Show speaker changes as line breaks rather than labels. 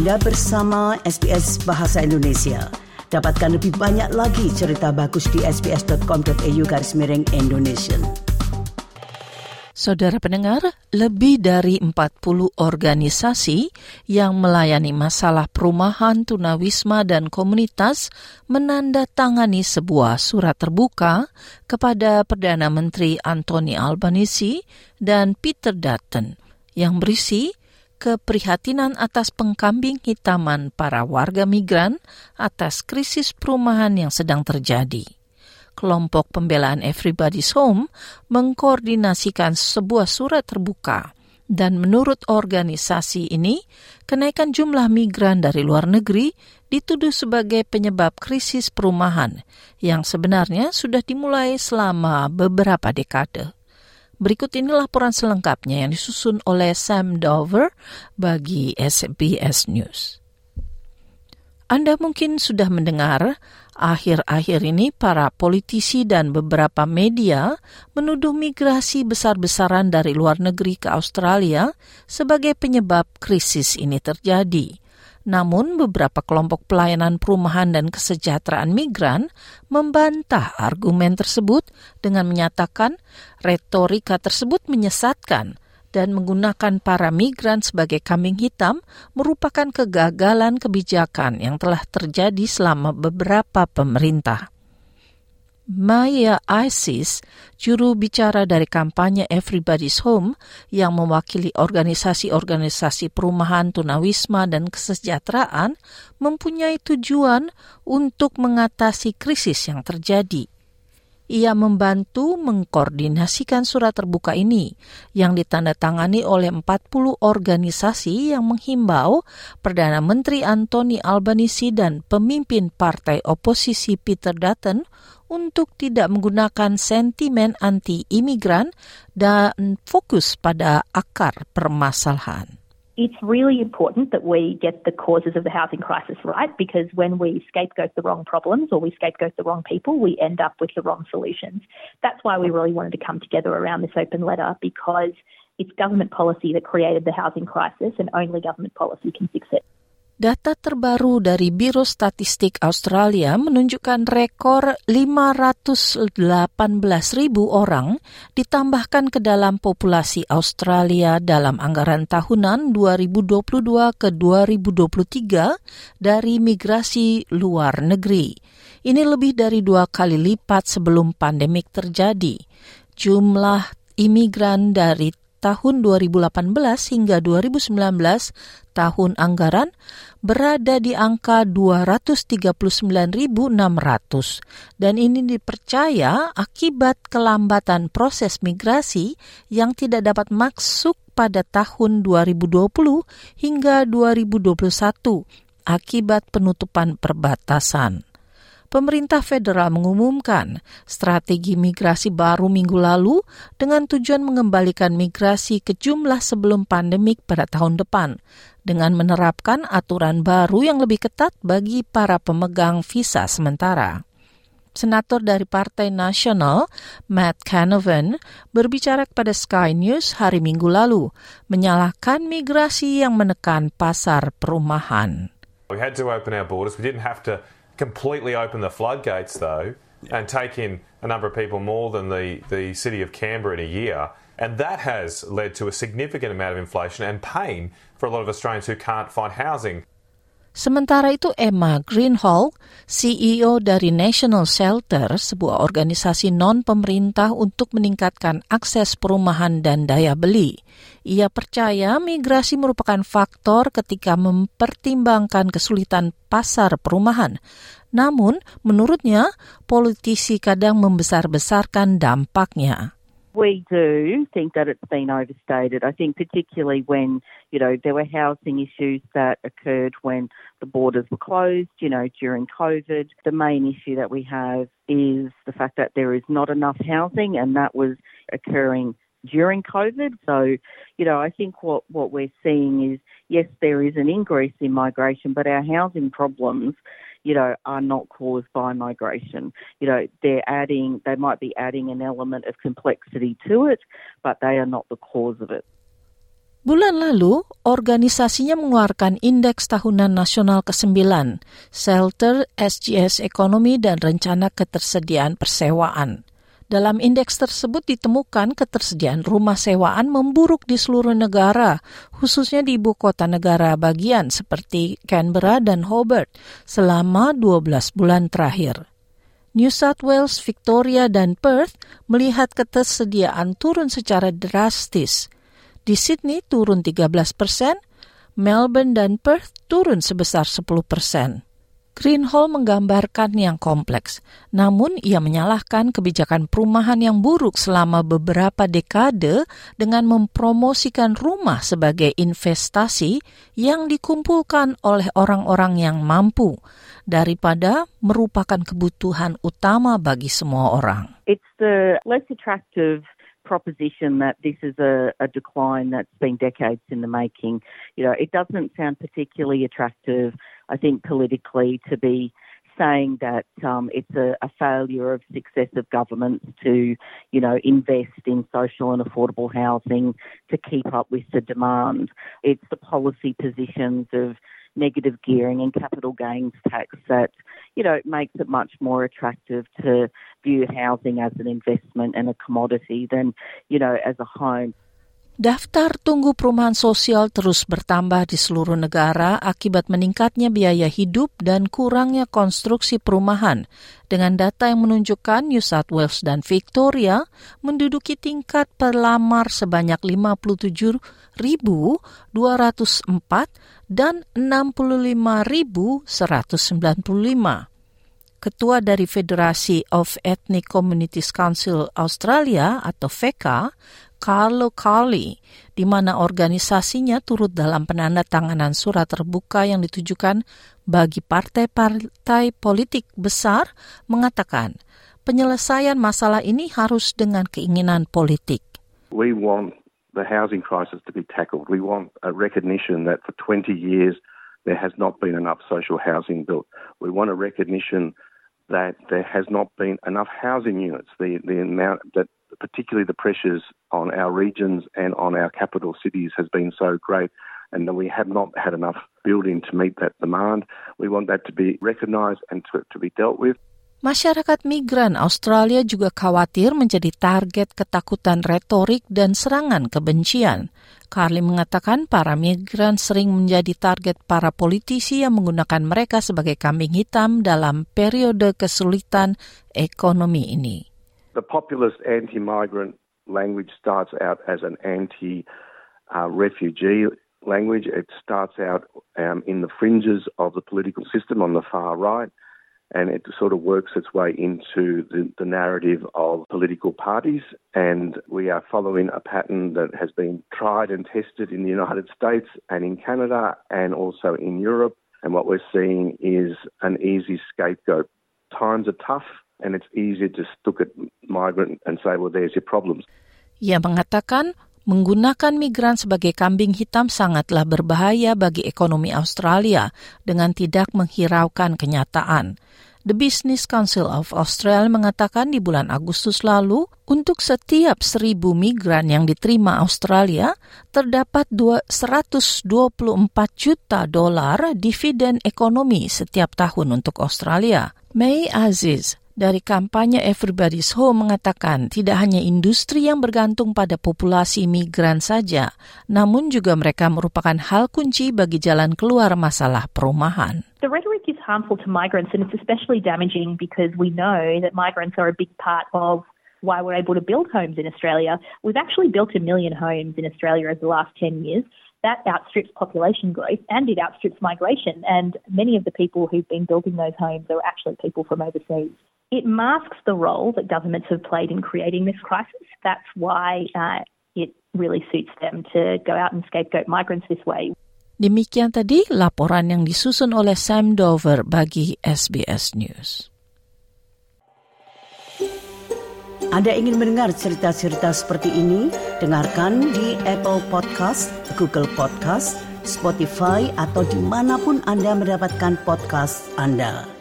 Anda bersama SBS Bahasa Indonesia. Dapatkan lebih banyak lagi cerita bagus di sbs.com.au garis miring Indonesia.
Saudara pendengar, lebih dari 40 organisasi yang melayani masalah perumahan, tunawisma, dan komunitas menandatangani sebuah surat terbuka kepada Perdana Menteri Anthony Albanese dan Peter Dutton yang berisi keprihatinan atas pengkambing hitaman para warga migran atas krisis perumahan yang sedang terjadi kelompok pembelaan Everybody's Home mengkoordinasikan sebuah surat terbuka. Dan menurut organisasi ini, kenaikan jumlah migran dari luar negeri dituduh sebagai penyebab krisis perumahan yang sebenarnya sudah dimulai selama beberapa dekade. Berikut ini laporan selengkapnya yang disusun oleh Sam Dover bagi SBS News. Anda mungkin sudah mendengar Akhir-akhir ini para politisi dan beberapa media menuduh migrasi besar-besaran dari luar negeri ke Australia sebagai penyebab krisis ini terjadi. Namun beberapa kelompok pelayanan perumahan dan kesejahteraan migran membantah argumen tersebut dengan menyatakan retorika tersebut menyesatkan dan menggunakan para migran sebagai kambing hitam merupakan kegagalan kebijakan yang telah terjadi selama beberapa pemerintah. Maya Isis, juru bicara dari kampanye Everybody's Home yang mewakili organisasi-organisasi perumahan tunawisma dan kesejahteraan, mempunyai tujuan untuk mengatasi krisis yang terjadi ia membantu mengkoordinasikan surat terbuka ini yang ditandatangani oleh 40 organisasi yang menghimbau Perdana Menteri Anthony Albanese dan pemimpin partai oposisi Peter Dutton untuk tidak menggunakan sentimen anti-imigran dan fokus pada akar permasalahan.
It's really important that we get the causes of the housing crisis right because when we scapegoat the wrong problems or we scapegoat the wrong people, we end up with the wrong solutions. That's why we really wanted to come together around this open letter because it's government policy that created the housing crisis and only government policy can fix it.
Data terbaru dari Biro Statistik Australia menunjukkan rekor 518 ribu orang ditambahkan ke dalam populasi Australia dalam anggaran tahunan 2022 ke 2023 dari migrasi luar negeri. Ini lebih dari dua kali lipat sebelum pandemik terjadi. Jumlah imigran dari tahun 2018 hingga 2019 tahun anggaran berada di angka 239.600 dan ini dipercaya akibat kelambatan proses migrasi yang tidak dapat masuk pada tahun 2020 hingga 2021 akibat penutupan perbatasan pemerintah federal mengumumkan strategi migrasi baru minggu lalu dengan tujuan mengembalikan migrasi ke jumlah sebelum pandemik pada tahun depan dengan menerapkan aturan baru yang lebih ketat bagi para pemegang visa sementara. Senator dari Partai Nasional, Matt Canavan, berbicara kepada Sky News hari Minggu lalu, menyalahkan migrasi yang menekan pasar perumahan.
We had to open our borders. We didn't have to completely open the floodgates, though, and take in a number of people more than the, the city of Canberra in a year. And that has led to a significant amount of inflation and pain for a lot of Australians who can't find housing.
Sementara itu Emma Greenhall, CEO dari National Shelter, sebuah organisasi non-pemerintah untuk meningkatkan akses perumahan dan daya beli. Ia percaya migrasi merupakan faktor ketika mempertimbangkan kesulitan pasar perumahan. Namun, menurutnya, politisi kadang membesar-besarkan dampaknya.
We do think that it's been overstated. I think particularly when, you know, there were housing issues that occurred when the borders were closed, you know, during COVID. The main issue that we have is the fact that there is not enough housing and that was occurring during COVID. So, you know, I think what, what we're seeing is, yes, there is an increase in migration, but our housing problems you know, are not caused by migration. You know, they're adding, they might be adding an element of complexity to it, but they are not the cause of it.
Bulan lalu, organisasinya mengeluarkan Indeks Tahunan Nasional ke-9, Shelter, SGS Ekonomi, dan Rencana Ketersediaan Persewaan. Dalam indeks tersebut ditemukan ketersediaan rumah sewaan memburuk di seluruh negara, khususnya di ibu kota negara bagian seperti Canberra dan Hobart selama 12 bulan terakhir. New South Wales, Victoria, dan Perth melihat ketersediaan turun secara drastis – di Sydney turun 13 persen, Melbourne dan Perth turun sebesar 10 persen. Greenhall menggambarkan yang kompleks, namun ia menyalahkan kebijakan perumahan yang buruk selama beberapa dekade dengan mempromosikan rumah sebagai investasi yang dikumpulkan oleh orang-orang yang mampu daripada merupakan kebutuhan utama bagi semua orang.
It's the less attractive proposition that this is a, a, decline that's been decades in the making. You know, it doesn't sound particularly attractive, I think, politically to be saying that um, it's a, a, failure of successive governments to, you know, invest in social and affordable housing to keep up with the demand. It's the policy positions of negative gearing and capital gains tax that, you know, makes it much more attractive to view housing as an investment and a commodity than, you know, as a home.
Daftar tunggu perumahan sosial terus bertambah di seluruh negara akibat meningkatnya biaya hidup dan kurangnya konstruksi perumahan. Dengan data yang menunjukkan New South Wales dan Victoria menduduki tingkat pelamar sebanyak 57.204 dan 65.195. Ketua dari Federasi of Ethnic Communities Council Australia atau FECA, Carlo Carly, di mana organisasinya turut dalam penandatanganan surat terbuka yang ditujukan bagi partai-partai politik besar, mengatakan penyelesaian masalah ini harus dengan keinginan politik.
We want the housing crisis to be tackled. We want a recognition that for 20 years there has not been enough social housing built. We want a recognition that there has not been enough housing units. The, the amount that particularly the pressures on our regions and on our capital cities has been so great and we have not had enough building to meet that demand. We want that to be recognised and to, to be dealt with.
Masyarakat migran Australia juga khawatir menjadi target ketakutan retorik dan serangan kebencian. Carly mengatakan para migran sering menjadi target para politisi yang menggunakan mereka sebagai kambing hitam dalam periode kesulitan ekonomi ini.
The populist anti-migrant language starts out as an anti-refugee language. It starts out um, in the fringes of the political system on the far right, and it sort of works its way into the, the narrative of political parties. And we are following a pattern that has been tried and tested in the United States and in Canada and also in Europe. And what we're seeing is an easy scapegoat. Times are tough and it's easy to look at migrant and say, well, there's your problems.
Ia mengatakan menggunakan migran sebagai kambing hitam sangatlah berbahaya bagi ekonomi Australia dengan tidak menghiraukan kenyataan. The Business Council of Australia mengatakan di bulan Agustus lalu, untuk setiap seribu migran yang diterima Australia, terdapat 124 juta dolar dividen ekonomi setiap tahun untuk Australia. May Aziz, dari kampanye Everybody's Home mengatakan tidak hanya industri yang bergantung pada populasi migran saja, namun juga mereka merupakan hal kunci bagi jalan keluar masalah perumahan.
The rhetoric is harmful to migrants and it's especially damaging because we know that migrants are a big part of why we're able to build homes in Australia. We've actually built a million homes in Australia over the last 10 years. That outstrips population growth and it outstrips migration. And many of the people who've been building those homes are actually people from overseas. It masks the role that governments have played in creating this crisis. That's why uh, it really suits them to go out and scapegoat migrants this way.
Demikian tadi laporan yang disusun oleh Sam Dover bagi SBS News.
Anda ingin mendengar cerita-cerita seperti ini? Dengarkan di Apple Podcast, Google Podcast, Spotify, atau di mana pun Anda mendapatkan podcast Anda.